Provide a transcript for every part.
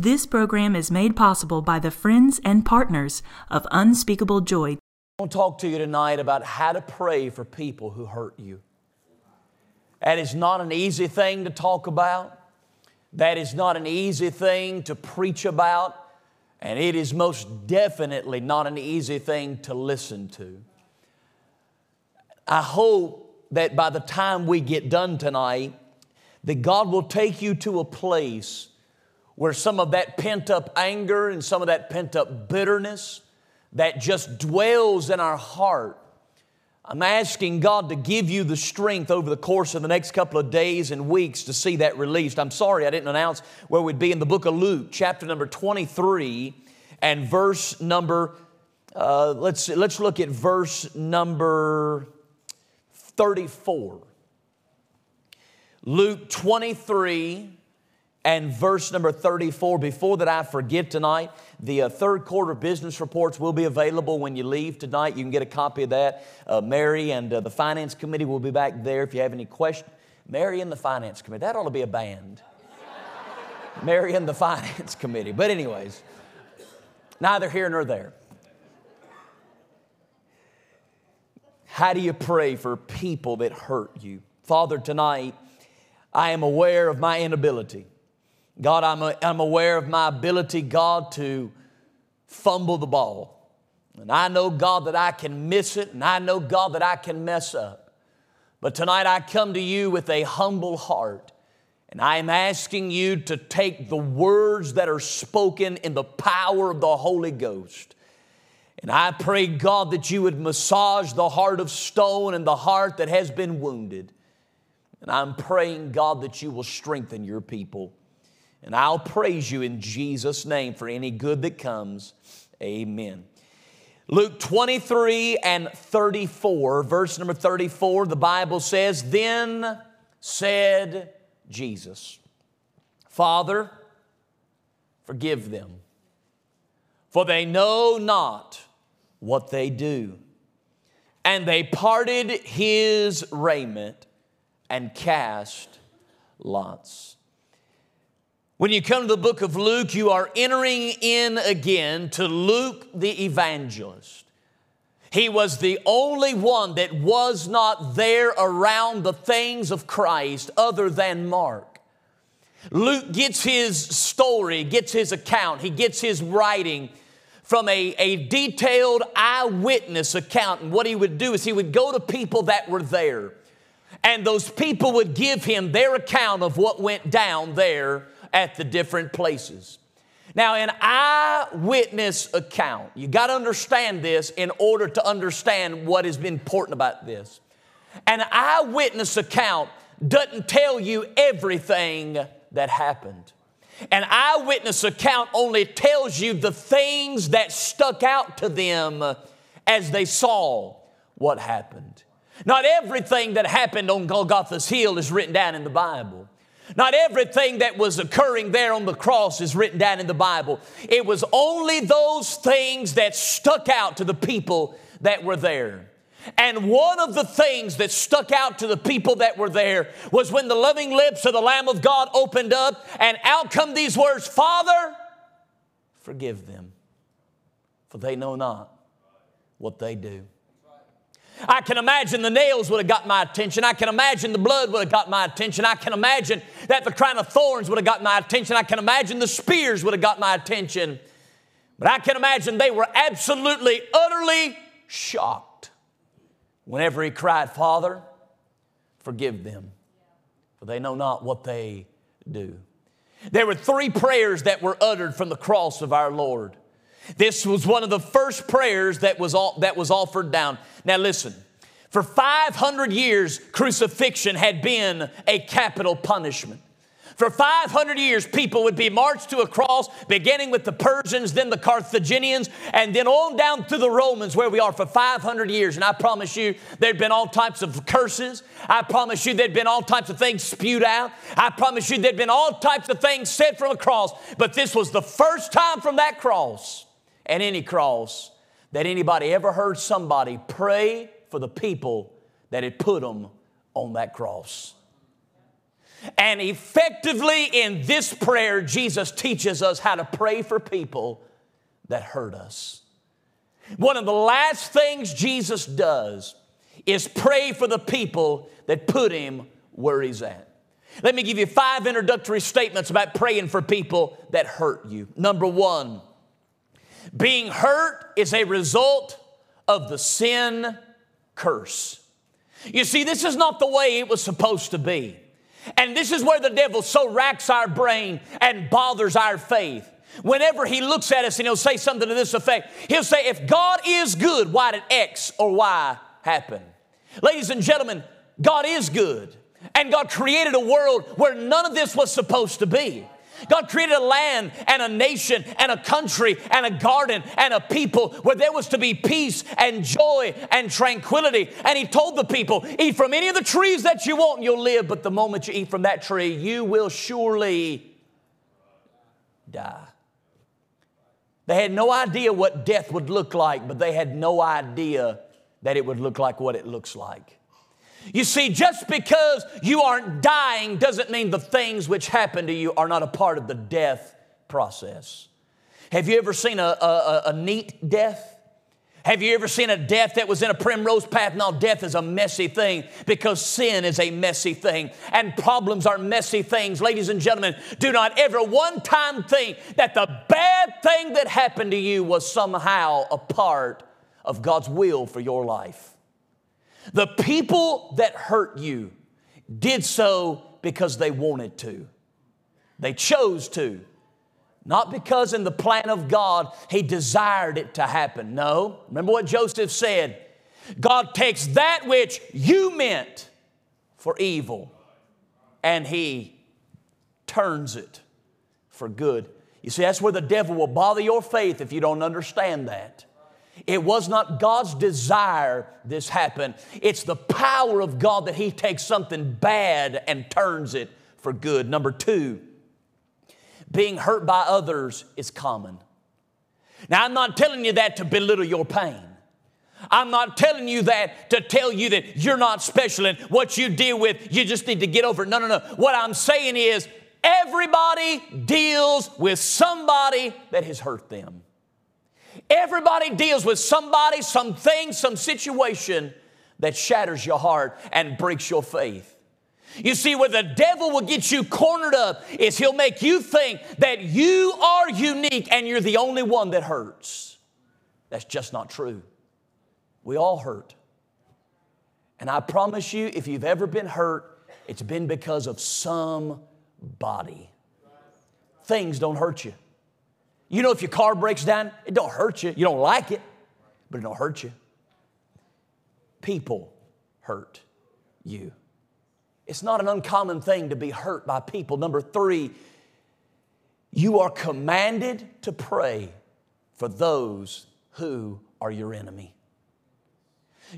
This program is made possible by the friends and partners of Unspeakable Joy. I want to talk to you tonight about how to pray for people who hurt you. That is not an easy thing to talk about. That is not an easy thing to preach about. And it is most definitely not an easy thing to listen to. I hope that by the time we get done tonight, that God will take you to a place where some of that pent up anger and some of that pent up bitterness that just dwells in our heart. I'm asking God to give you the strength over the course of the next couple of days and weeks to see that released. I'm sorry I didn't announce where we'd be in the book of Luke, chapter number 23 and verse number, uh, let's, let's look at verse number 34. Luke 23 and verse number 34. Before that, I forget tonight, the uh, third quarter business reports will be available when you leave tonight. You can get a copy of that. Uh, Mary and uh, the finance committee will be back there if you have any questions. Mary and the finance committee, that ought to be a band. Mary and the finance committee. But, anyways, neither here nor there. How do you pray for people that hurt you? Father, tonight, I am aware of my inability. God, I'm, a, I'm aware of my ability, God, to fumble the ball. And I know, God, that I can miss it, and I know, God, that I can mess up. But tonight I come to you with a humble heart, and I am asking you to take the words that are spoken in the power of the Holy Ghost. And I pray, God, that you would massage the heart of stone and the heart that has been wounded. And I'm praying, God, that you will strengthen your people. And I'll praise you in Jesus' name for any good that comes. Amen. Luke 23 and 34, verse number 34, the Bible says, Then said Jesus, Father, forgive them, for they know not what they do. And they parted his raiment and cast lots. When you come to the book of Luke, you are entering in again to Luke the evangelist. He was the only one that was not there around the things of Christ other than Mark. Luke gets his story, gets his account, he gets his writing from a, a detailed eyewitness account. And what he would do is he would go to people that were there, and those people would give him their account of what went down there at the different places. Now, an eyewitness account, you got to understand this in order to understand what has been important about this. An eyewitness account doesn't tell you everything that happened. An eyewitness account only tells you the things that stuck out to them as they saw what happened. Not everything that happened on Golgotha's Hill is written down in the Bible. Not everything that was occurring there on the cross is written down in the Bible. It was only those things that stuck out to the people that were there. And one of the things that stuck out to the people that were there was when the loving lips of the Lamb of God opened up, and out come these words Father, forgive them, for they know not what they do. I can imagine the nails would have got my attention. I can imagine the blood would have got my attention. I can imagine that the crown of thorns would have got my attention. I can imagine the spears would have got my attention. But I can imagine they were absolutely, utterly shocked whenever he cried, Father, forgive them, for they know not what they do. There were three prayers that were uttered from the cross of our Lord. This was one of the first prayers that was, that was offered down. Now, listen, for 500 years, crucifixion had been a capital punishment. For 500 years, people would be marched to a cross, beginning with the Persians, then the Carthaginians, and then on down to the Romans, where we are for 500 years. And I promise you, there'd been all types of curses. I promise you, there'd been all types of things spewed out. I promise you, there'd been all types of things said from a cross. But this was the first time from that cross and any cross that anybody ever heard somebody pray for the people that had put them on that cross. And effectively, in this prayer, Jesus teaches us how to pray for people that hurt us. One of the last things Jesus does is pray for the people that put him where he's at. Let me give you five introductory statements about praying for people that hurt you. Number one, being hurt is a result of the sin curse. You see, this is not the way it was supposed to be. And this is where the devil so racks our brain and bothers our faith. Whenever he looks at us and he'll say something to this effect, he'll say, If God is good, why did X or Y happen? Ladies and gentlemen, God is good. And God created a world where none of this was supposed to be. God created a land and a nation and a country and a garden and a people where there was to be peace and joy and tranquility. And He told the people, Eat from any of the trees that you want and you'll live, but the moment you eat from that tree, you will surely die. They had no idea what death would look like, but they had no idea that it would look like what it looks like. You see, just because you aren't dying doesn't mean the things which happen to you are not a part of the death process. Have you ever seen a, a, a neat death? Have you ever seen a death that was in a primrose path? No, death is a messy thing because sin is a messy thing and problems are messy things. Ladies and gentlemen, do not ever one time think that the bad thing that happened to you was somehow a part of God's will for your life. The people that hurt you did so because they wanted to. They chose to. Not because in the plan of God he desired it to happen. No. Remember what Joseph said God takes that which you meant for evil and he turns it for good. You see, that's where the devil will bother your faith if you don't understand that. It was not God's desire this happened. It's the power of God that He takes something bad and turns it for good. Number two, being hurt by others is common. Now, I'm not telling you that to belittle your pain. I'm not telling you that to tell you that you're not special and what you deal with, you just need to get over it. No, no, no. What I'm saying is everybody deals with somebody that has hurt them. Everybody deals with somebody, something, some situation that shatters your heart and breaks your faith. You see, where the devil will get you cornered up is he'll make you think that you are unique and you're the only one that hurts. That's just not true. We all hurt. And I promise you, if you've ever been hurt, it's been because of somebody. Things don't hurt you. You know, if your car breaks down, it don't hurt you. You don't like it, but it don't hurt you. People hurt you. It's not an uncommon thing to be hurt by people. Number three, you are commanded to pray for those who are your enemy.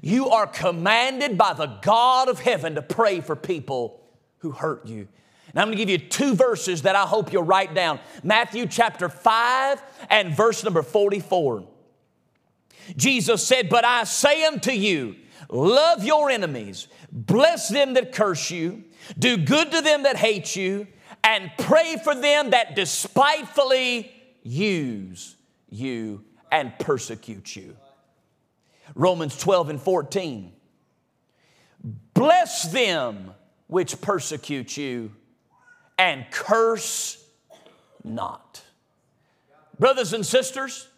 You are commanded by the God of heaven to pray for people who hurt you. And I'm going to give you two verses that I hope you'll write down Matthew chapter 5 and verse number 44. Jesus said, But I say unto you, love your enemies, bless them that curse you, do good to them that hate you, and pray for them that despitefully use you and persecute you. Romans 12 and 14. Bless them which persecute you and curse not. Brothers and sisters,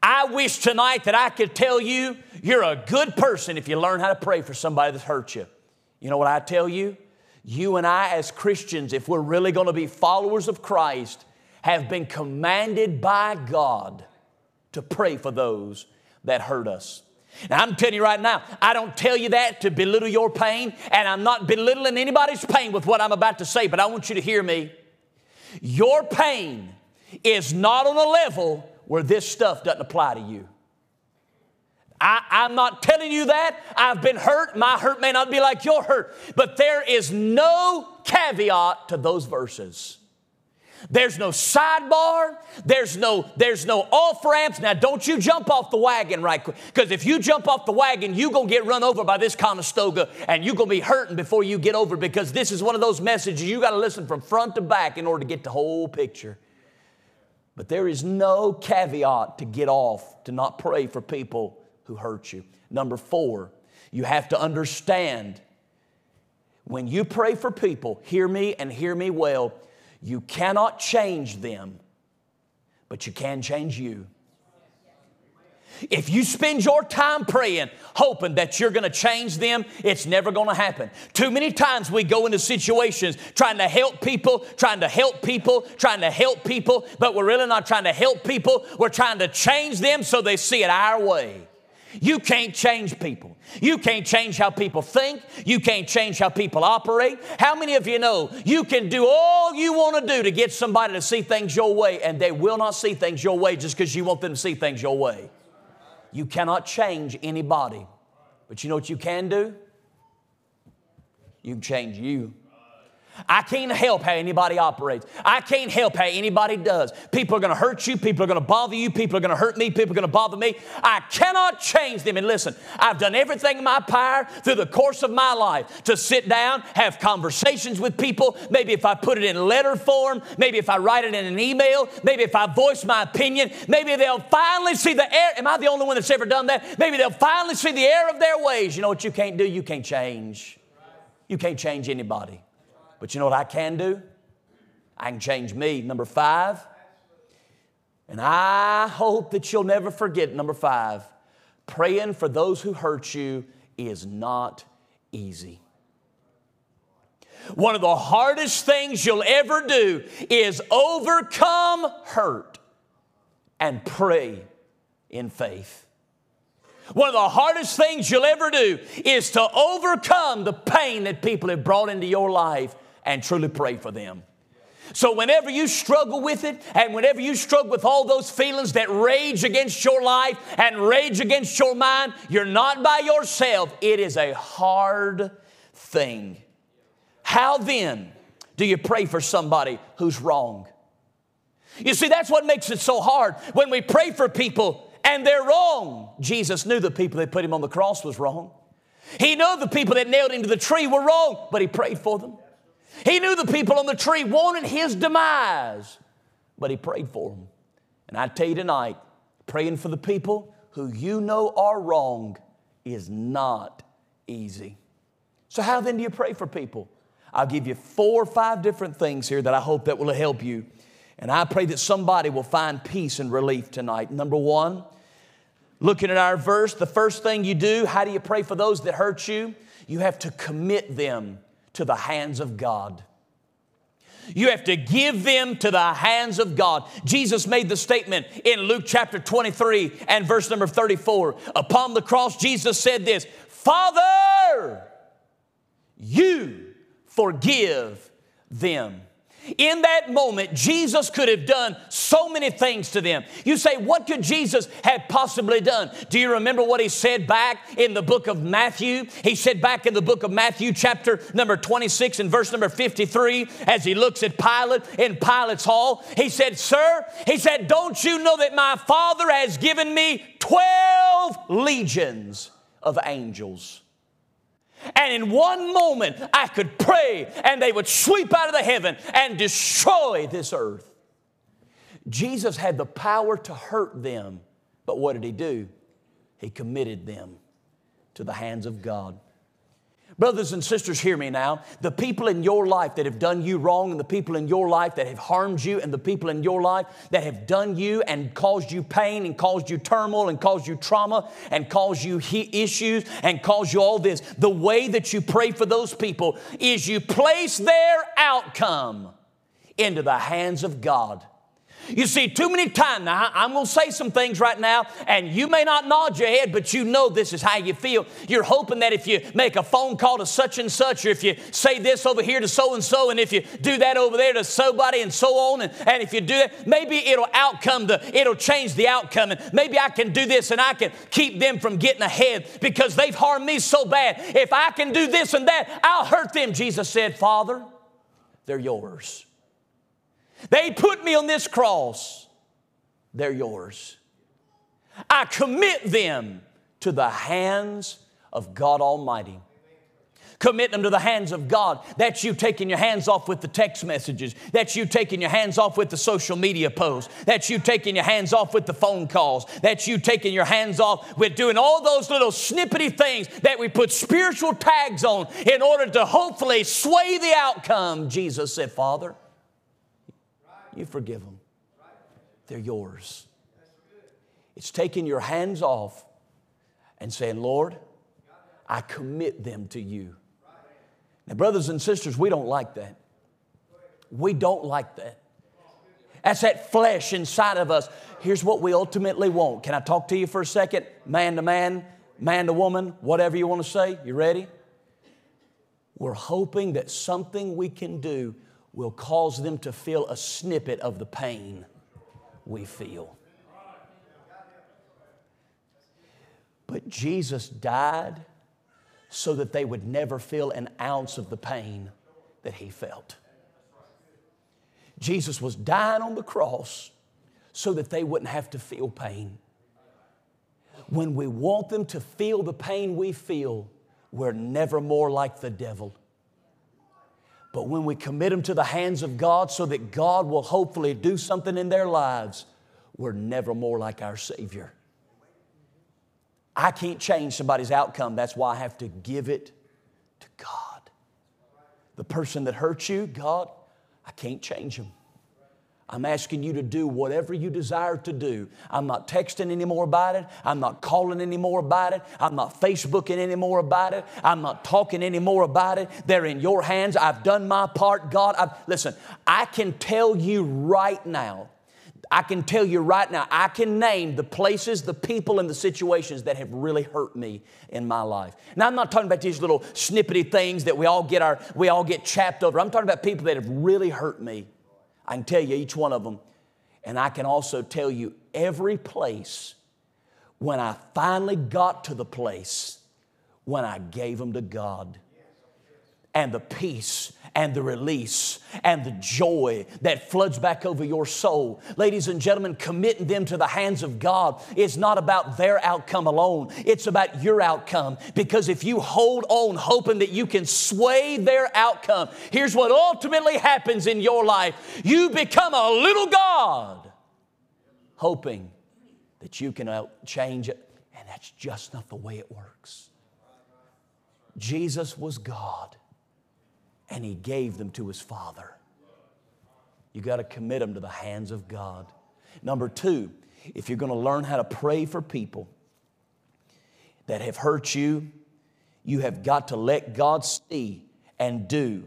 I wish tonight that I could tell you you're a good person if you learn how to pray for somebody that's hurt you. You know what I tell you? You and I, as Christians, if we're really going to be followers of Christ, have been commanded by God to pray for those that hurt us. Now, I'm telling you right now, I don't tell you that to belittle your pain, and I'm not belittling anybody's pain with what I'm about to say, but I want you to hear me. Your pain is not on a level where this stuff doesn't apply to you. I, am not telling you that. I've been hurt. My hurt may not be like your hurt, but there is no caveat to those verses. There's no sidebar. There's no, there's no off ramps. Now, don't you jump off the wagon right quick. Because if you jump off the wagon, you're going to get run over by this Conestoga and you're going to be hurting before you get over because this is one of those messages you got to listen from front to back in order to get the whole picture. But there is no caveat to get off to not pray for people who hurt you. Number four, you have to understand when you pray for people, hear me and hear me well you cannot change them, but you can change you. If you spend your time praying, hoping that you're going to change them, it's never going to happen. Too many times we go into situations trying to help people, trying to help people, trying to help people, but we're really not trying to help people. We're trying to change them so they see it our way. You can't change people. You can't change how people think. You can't change how people operate. How many of you know you can do all you want to do to get somebody to see things your way, and they will not see things your way just because you want them to see things your way? You cannot change anybody. But you know what you can do? You can change you. I can't help how anybody operates. I can't help how anybody does. People are going to hurt you. People are going to bother you. People are going to hurt me. People are going to bother me. I cannot change them. And listen, I've done everything in my power through the course of my life to sit down, have conversations with people. Maybe if I put it in letter form, maybe if I write it in an email, maybe if I voice my opinion, maybe they'll finally see the error. Am I the only one that's ever done that? Maybe they'll finally see the error of their ways. You know what you can't do? You can't change. You can't change anybody. But you know what I can do? I can change me. Number five, and I hope that you'll never forget number five praying for those who hurt you is not easy. One of the hardest things you'll ever do is overcome hurt and pray in faith. One of the hardest things you'll ever do is to overcome the pain that people have brought into your life and truly pray for them. So, whenever you struggle with it, and whenever you struggle with all those feelings that rage against your life and rage against your mind, you're not by yourself. It is a hard thing. How then do you pray for somebody who's wrong? You see, that's what makes it so hard. When we pray for people and they're wrong, Jesus knew the people that put him on the cross was wrong. He knew the people that nailed him to the tree were wrong, but he prayed for them. He knew the people on the tree wanted his demise, but he prayed for them. And I tell you tonight, praying for the people who you know are wrong is not easy. So, how then do you pray for people? I'll give you four or five different things here that I hope that will help you. And I pray that somebody will find peace and relief tonight. Number one, looking at our verse, the first thing you do, how do you pray for those that hurt you? You have to commit them to the hands of God. You have to give them to the hands of God. Jesus made the statement in Luke chapter 23 and verse number 34. Upon the cross, Jesus said this Father, you forgive them. In that moment, Jesus could have done so many things to them. You say, what could Jesus have possibly done? Do you remember what he said back in the book of Matthew? He said back in the book of Matthew, chapter number 26 and verse number 53, as he looks at Pilate in Pilate's hall, he said, Sir, he said, Don't you know that my Father has given me 12 legions of angels? And in one moment, I could pray and they would sweep out of the heaven and destroy this earth. Jesus had the power to hurt them, but what did he do? He committed them to the hands of God. Brothers and sisters, hear me now. The people in your life that have done you wrong, and the people in your life that have harmed you, and the people in your life that have done you and caused you pain, and caused you turmoil, and caused you trauma, and caused you he- issues, and caused you all this, the way that you pray for those people is you place their outcome into the hands of God. You see, too many times, now I'm going to say some things right now, and you may not nod your head, but you know this is how you feel. You're hoping that if you make a phone call to such and such, or if you say this over here to so and so, and if you do that over there to somebody, and so on, and, and if you do that, maybe it'll outcome the, it'll change the outcome, and maybe I can do this and I can keep them from getting ahead because they've harmed me so bad. If I can do this and that, I'll hurt them. Jesus said, Father, they're yours. They put me on this cross. They're yours. I commit them to the hands of God Almighty. Commit them to the hands of God. That's you taking your hands off with the text messages. That's you taking your hands off with the social media posts. That's you taking your hands off with the phone calls. That's you taking your hands off with doing all those little snippety things that we put spiritual tags on in order to hopefully sway the outcome. Jesus said, Father, you forgive them. They're yours. It's taking your hands off and saying, Lord, I commit them to you. Now, brothers and sisters, we don't like that. We don't like that. That's that flesh inside of us. Here's what we ultimately want. Can I talk to you for a second? Man to man, man to woman, whatever you want to say. You ready? We're hoping that something we can do will cause them to feel a snippet of the pain we feel. But Jesus died so that they would never feel an ounce of the pain that he felt. Jesus was dying on the cross so that they wouldn't have to feel pain. When we want them to feel the pain we feel, we're never more like the devil. But when we commit them to the hands of God so that God will hopefully do something in their lives, we're never more like our Savior. I can't change somebody's outcome. That's why I have to give it to God. The person that hurts you, God, I can't change them. I'm asking you to do whatever you desire to do. I'm not texting anymore about it. I'm not calling anymore about it. I'm not Facebooking anymore about it. I'm not talking anymore about it. They're in your hands. I've done my part. God, I've, listen, I can tell you right now I can tell you right now, I can name the places, the people, and the situations that have really hurt me in my life. Now, I'm not talking about these little snippety things that we all get our, we all get chapped over. I'm talking about people that have really hurt me. I can tell you each one of them. And I can also tell you every place when I finally got to the place when I gave them to God and the peace and the release and the joy that floods back over your soul. Ladies and gentlemen, committing them to the hands of God is not about their outcome alone, it's about your outcome. Because if you hold on hoping that you can sway their outcome, here's what ultimately happens in your life you become a little God, hoping that you can change it, and that's just not the way it works. Jesus was God and he gave them to his father. You got to commit them to the hands of God. Number two, if you're going to learn how to pray for people that have hurt you, you have got to let God see and do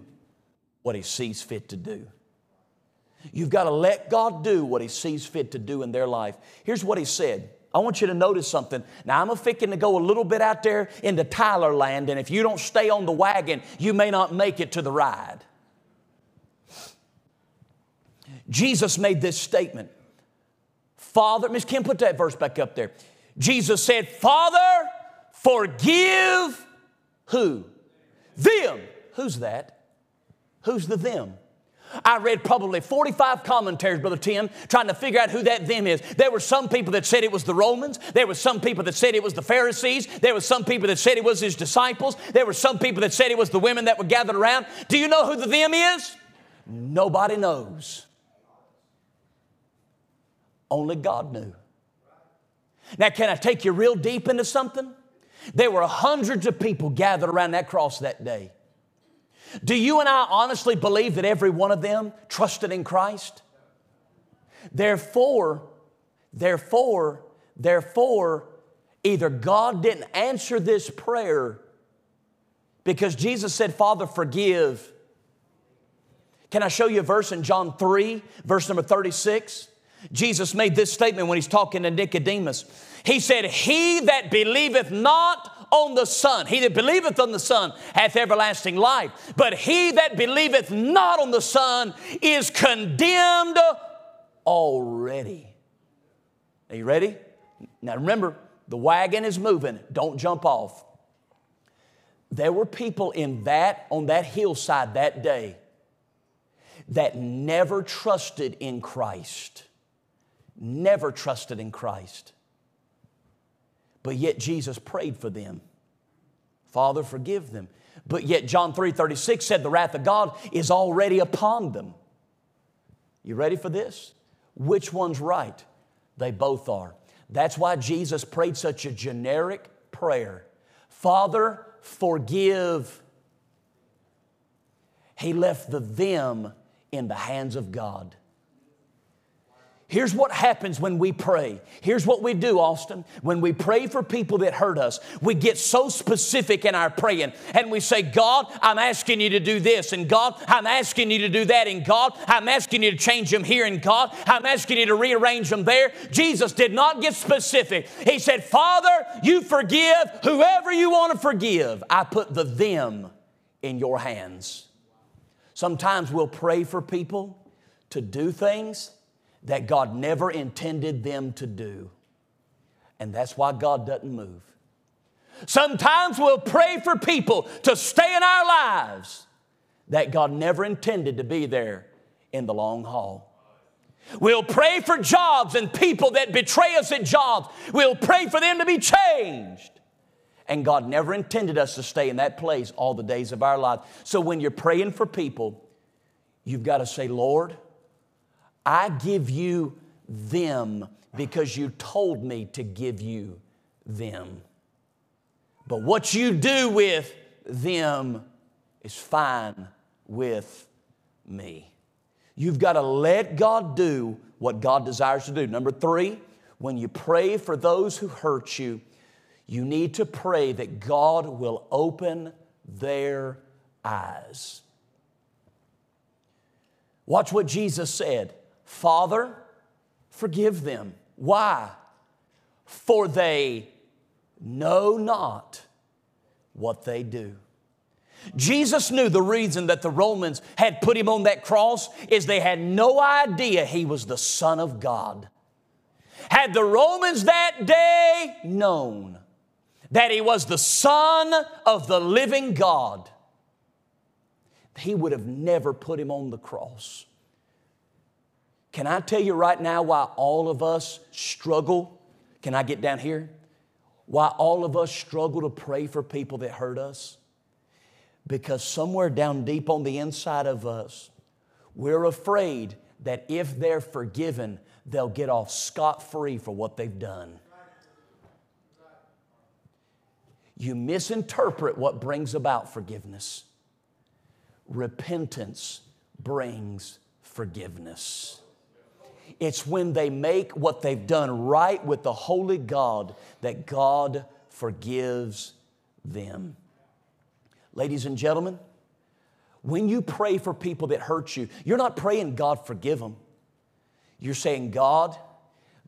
what he sees fit to do. You've got to let God do what he sees fit to do in their life. Here's what he said I want you to notice something. Now, I'm a fixing to go a little bit out there into Tyler land, and if you don't stay on the wagon, you may not make it to the ride. Jesus made this statement Father, Miss Kim, put that verse back up there. Jesus said, Father, forgive who? Them. Who's that? Who's the them? I read probably 45 commentaries, Brother Tim, trying to figure out who that them is. There were some people that said it was the Romans. There were some people that said it was the Pharisees. There were some people that said it was his disciples. There were some people that said it was the women that were gathered around. Do you know who the them is? Nobody knows. Only God knew. Now, can I take you real deep into something? There were hundreds of people gathered around that cross that day. Do you and I honestly believe that every one of them trusted in Christ? Therefore, therefore, therefore, either God didn't answer this prayer because Jesus said, Father, forgive. Can I show you a verse in John 3, verse number 36? Jesus made this statement when he's talking to Nicodemus. He said, He that believeth not on the Son. He that believeth on the Son hath everlasting life. But he that believeth not on the Son is condemned already. Are you ready? Now remember, the wagon is moving. Don't jump off. There were people in that, on that hillside that day that never trusted in Christ. Never trusted in Christ. But yet Jesus prayed for them. Father, forgive them. But yet John 3 36 said the wrath of God is already upon them. You ready for this? Which one's right? They both are. That's why Jesus prayed such a generic prayer Father, forgive. He left the them in the hands of God. Here's what happens when we pray. Here's what we do, Austin. When we pray for people that hurt us, we get so specific in our praying and we say, God, I'm asking you to do this, and God, I'm asking you to do that, and God, I'm asking you to change them here, and God, I'm asking you to rearrange them there. Jesus did not get specific. He said, Father, you forgive whoever you want to forgive. I put the them in your hands. Sometimes we'll pray for people to do things that God never intended them to do. And that's why God doesn't move. Sometimes we'll pray for people to stay in our lives that God never intended to be there in the long haul. We'll pray for jobs and people that betray us at jobs. We'll pray for them to be changed. And God never intended us to stay in that place all the days of our life. So when you're praying for people, you've got to say, Lord, I give you them because you told me to give you them. But what you do with them is fine with me. You've got to let God do what God desires to do. Number three, when you pray for those who hurt you, you need to pray that God will open their eyes. Watch what Jesus said. Father, forgive them. Why? For they know not what they do. Jesus knew the reason that the Romans had put him on that cross is they had no idea he was the Son of God. Had the Romans that day known that he was the Son of the living God, he would have never put him on the cross. Can I tell you right now why all of us struggle? Can I get down here? Why all of us struggle to pray for people that hurt us? Because somewhere down deep on the inside of us, we're afraid that if they're forgiven, they'll get off scot free for what they've done. You misinterpret what brings about forgiveness. Repentance brings forgiveness. It's when they make what they've done right with the holy God that God forgives them. Ladies and gentlemen, when you pray for people that hurt you, you're not praying, God, forgive them. You're saying, God,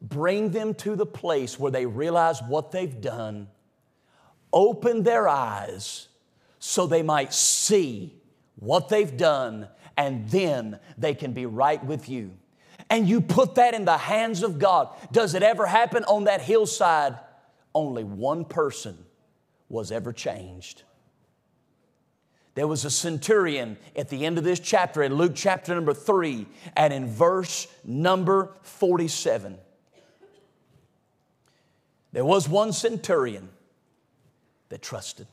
bring them to the place where they realize what they've done, open their eyes so they might see what they've done, and then they can be right with you and you put that in the hands of God. Does it ever happen on that hillside? Only one person was ever changed. There was a centurion at the end of this chapter, in Luke chapter number three, and in verse number 47. There was one centurion that trusted.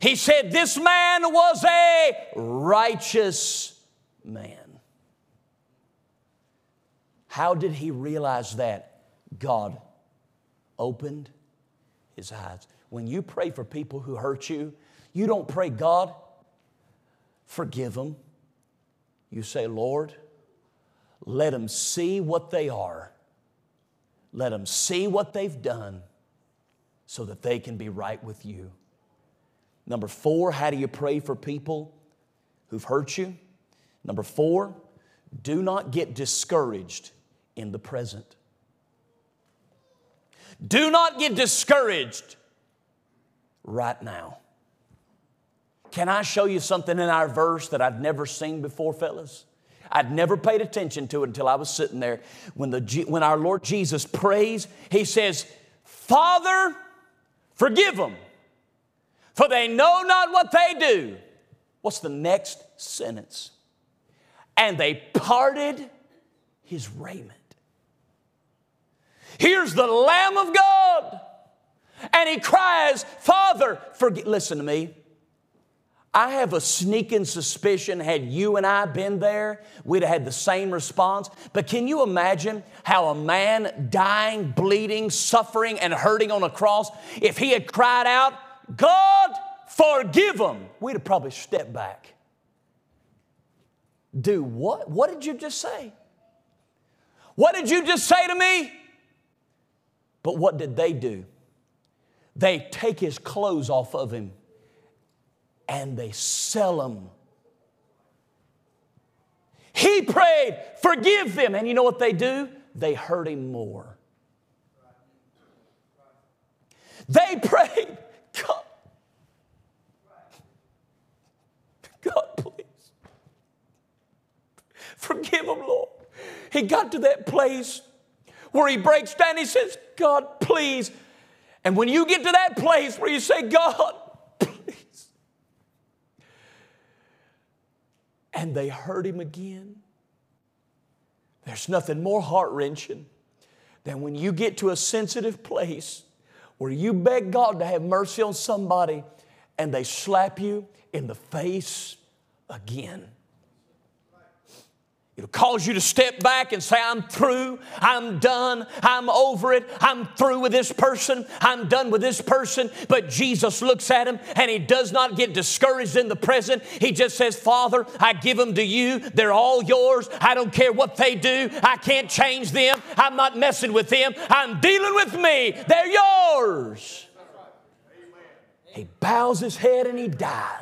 He said, This man was a righteous man. How did he realize that? God opened his eyes. When you pray for people who hurt you, you don't pray, God, forgive them. You say, Lord, let them see what they are. Let them see what they've done so that they can be right with you. Number four, how do you pray for people who've hurt you? Number four, do not get discouraged in the present. Do not get discouraged right now. Can I show you something in our verse that I've never seen before, fellas? I'd never paid attention to it until I was sitting there. When, the, when our Lord Jesus prays, He says, Father, forgive them, for they know not what they do. What's the next sentence? and they parted his raiment. Here's the Lamb of God. And he cries, Father, forgive. Listen to me. I have a sneaking suspicion had you and I been there, we'd have had the same response. But can you imagine how a man dying, bleeding, suffering, and hurting on a cross, if he had cried out, God, forgive him, we'd have probably stepped back. Do what? What did you just say? What did you just say to me? But what did they do? They take his clothes off of him and they sell them. He prayed, forgive them. And you know what they do? They hurt him more. They prayed, God, God, please. Forgive him, Lord. He got to that place where he breaks down. He says, God, please. And when you get to that place where you say, God, please, and they hurt him again, there's nothing more heart wrenching than when you get to a sensitive place where you beg God to have mercy on somebody and they slap you in the face again. It'll cause you to step back and say, I'm through, I'm done, I'm over it, I'm through with this person, I'm done with this person. But Jesus looks at him and he does not get discouraged in the present. He just says, Father, I give them to you. They're all yours. I don't care what they do. I can't change them. I'm not messing with them. I'm dealing with me. They're yours. He bows his head and he dies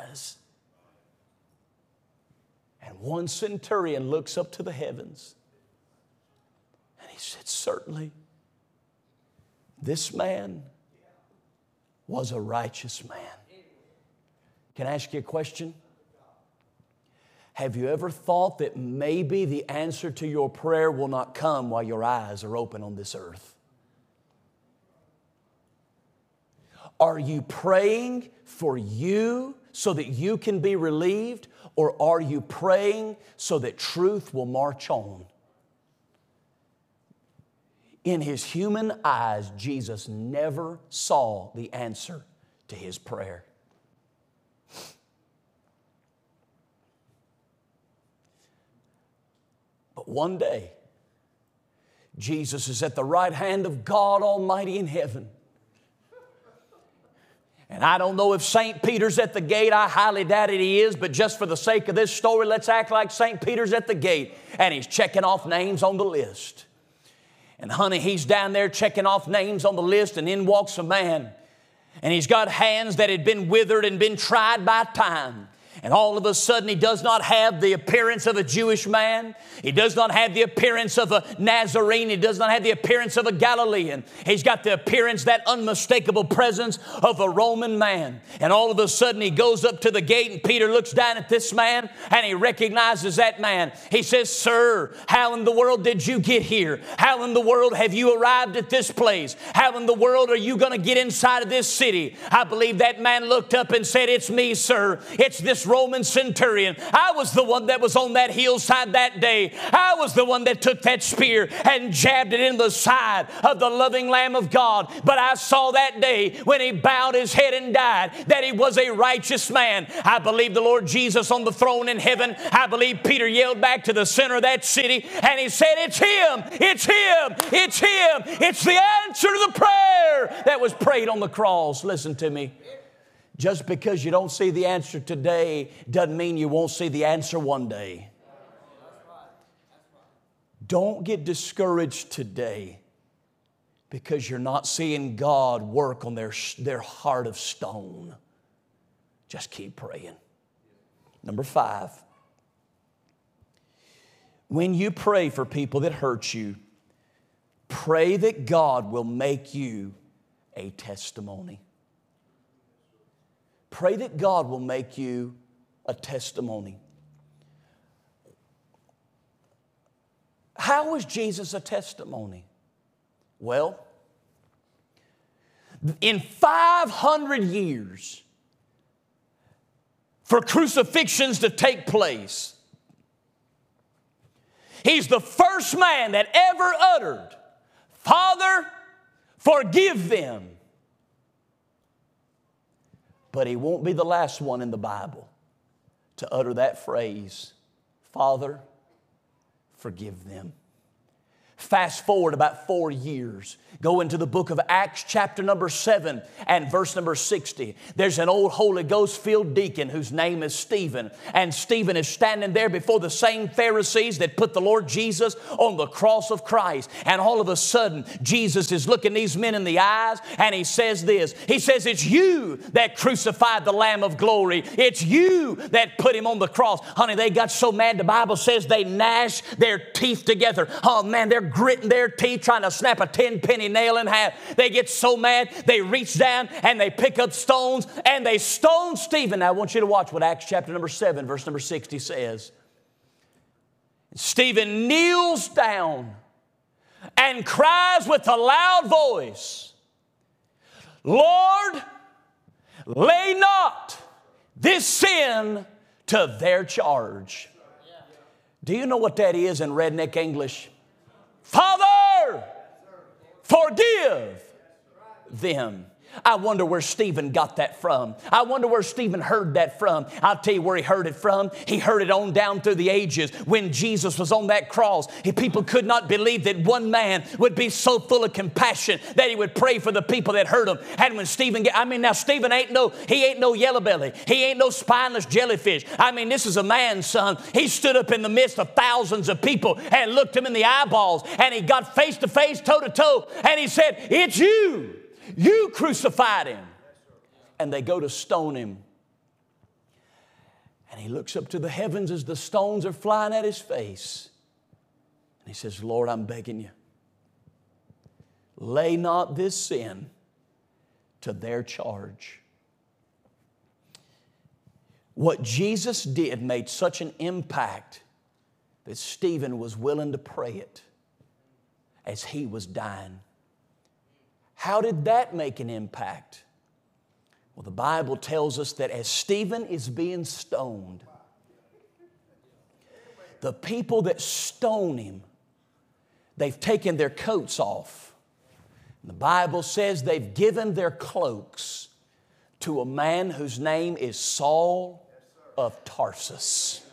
one centurion looks up to the heavens and he said, Certainly, this man was a righteous man. Can I ask you a question? Have you ever thought that maybe the answer to your prayer will not come while your eyes are open on this earth? Are you praying for you so that you can be relieved? Or are you praying so that truth will march on? In his human eyes, Jesus never saw the answer to his prayer. But one day, Jesus is at the right hand of God Almighty in heaven. And I don't know if St. Peter's at the gate. I highly doubt it he is, but just for the sake of this story, let's act like St. Peter's at the gate and he's checking off names on the list. And honey, he's down there checking off names on the list, and in walks a man. And he's got hands that had been withered and been tried by time. And all of a sudden, he does not have the appearance of a Jewish man. He does not have the appearance of a Nazarene. He does not have the appearance of a Galilean. He's got the appearance, that unmistakable presence of a Roman man. And all of a sudden, he goes up to the gate, and Peter looks down at this man and he recognizes that man. He says, Sir, how in the world did you get here? How in the world have you arrived at this place? How in the world are you going to get inside of this city? I believe that man looked up and said, It's me, sir. It's this Roman centurion. I was the one that was on that hillside that day. I was the one that took that spear and jabbed it in the side of the loving Lamb of God. But I saw that day when he bowed his head and died that he was a righteous man. I believe the Lord Jesus on the throne in heaven. I believe Peter yelled back to the center of that city and he said, It's him, it's him, it's him, it's the answer to the prayer that was prayed on the cross. Listen to me. Just because you don't see the answer today doesn't mean you won't see the answer one day. Don't get discouraged today because you're not seeing God work on their, their heart of stone. Just keep praying. Number five, when you pray for people that hurt you, pray that God will make you a testimony. Pray that God will make you a testimony. How was Jesus a testimony? Well, in 500 years, for crucifixions to take place, He's the first man that ever uttered, Father, forgive them. But he won't be the last one in the Bible to utter that phrase, Father, forgive them. Fast forward about four years. Go into the book of Acts, chapter number seven and verse number 60. There's an old Holy Ghost filled deacon whose name is Stephen. And Stephen is standing there before the same Pharisees that put the Lord Jesus on the cross of Christ. And all of a sudden, Jesus is looking these men in the eyes and he says this He says, It's you that crucified the Lamb of glory. It's you that put him on the cross. Honey, they got so mad, the Bible says they gnashed their teeth together. Oh man, they're gritting their teeth trying to snap a 10 penny nail in half. They get so mad, they reach down and they pick up stones and they stone Stephen. Now, I want you to watch what Acts chapter number 7, verse number 60 says. Stephen kneels down and cries with a loud voice, Lord, lay not this sin to their charge. Do you know what that is in redneck English? Father, forgive them. I wonder where Stephen got that from. I wonder where Stephen heard that from. I'll tell you where he heard it from. He heard it on down through the ages when Jesus was on that cross. People could not believe that one man would be so full of compassion that he would pray for the people that hurt him. And when Stephen, I mean, now Stephen ain't no, he ain't no yellow belly. He ain't no spineless jellyfish. I mean, this is a man's son. He stood up in the midst of thousands of people and looked him in the eyeballs and he got face to face, toe to toe, and he said, It's you. You crucified him. And they go to stone him. And he looks up to the heavens as the stones are flying at his face. And he says, Lord, I'm begging you, lay not this sin to their charge. What Jesus did made such an impact that Stephen was willing to pray it as he was dying. How did that make an impact? Well, the Bible tells us that as Stephen is being stoned, the people that stone him, they've taken their coats off. The Bible says they've given their cloaks to a man whose name is Saul of Tarsus.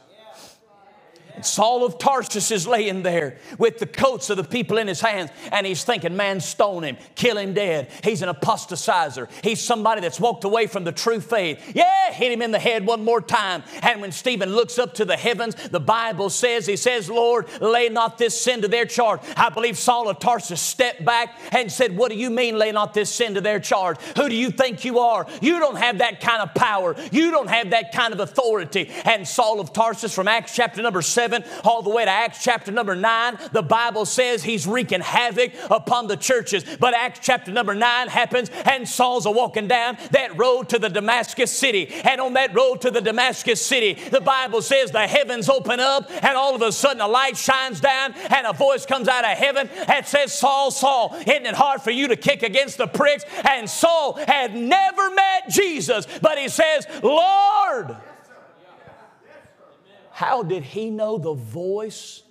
Saul of Tarsus is laying there with the coats of the people in his hands, and he's thinking, man, stone him, kill him dead. He's an apostatizer. He's somebody that's walked away from the true faith. Yeah, hit him in the head one more time. And when Stephen looks up to the heavens, the Bible says, he says, Lord, lay not this sin to their charge. I believe Saul of Tarsus stepped back and said, What do you mean, lay not this sin to their charge? Who do you think you are? You don't have that kind of power. You don't have that kind of authority. And Saul of Tarsus from Acts chapter number 7 7 all the way to Acts chapter number 9, the Bible says he's wreaking havoc upon the churches. But Acts chapter number 9 happens, and Saul's a walking down that road to the Damascus city. And on that road to the Damascus city, the Bible says the heavens open up, and all of a sudden a light shines down, and a voice comes out of heaven that says, Saul, Saul, isn't it hard for you to kick against the pricks? And Saul had never met Jesus, but he says, Lord, how did he know the voice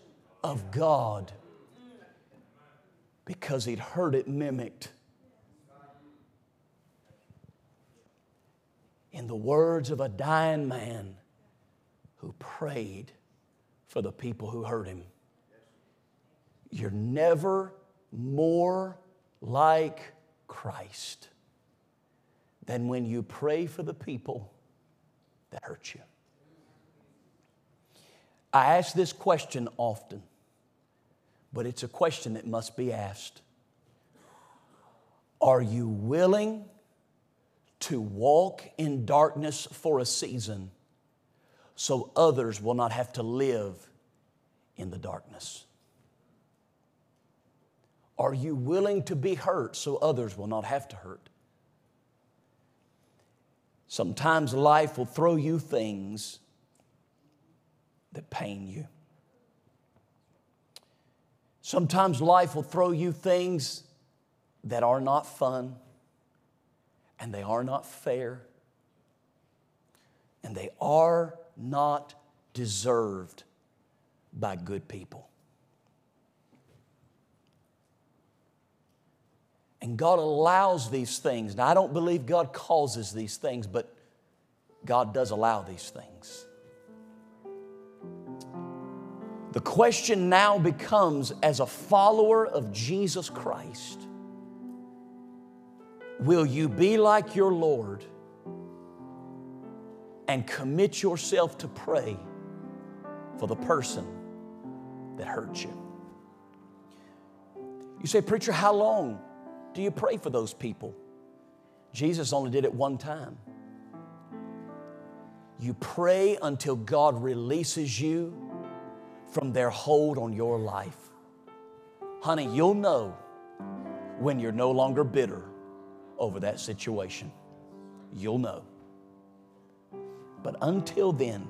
of God? Because he'd heard it mimicked. In the words of a dying man who prayed for the people who hurt him. You're never more like Christ than when you pray for the people that hurt you. I ask this question often, but it's a question that must be asked. Are you willing to walk in darkness for a season so others will not have to live in the darkness? Are you willing to be hurt so others will not have to hurt? Sometimes life will throw you things that pain you. Sometimes life will throw you things that are not fun, and they are not fair, and they are not deserved by good people. And God allows these things. Now, I don't believe God causes these things, but God does allow these things. The question now becomes as a follower of Jesus Christ, will you be like your Lord and commit yourself to pray for the person that hurt you? You say, Preacher, how long do you pray for those people? Jesus only did it one time. You pray until God releases you from their hold on your life. Honey, you'll know when you're no longer bitter over that situation. You'll know. But until then,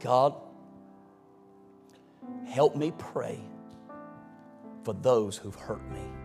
God, help me pray for those who've hurt me.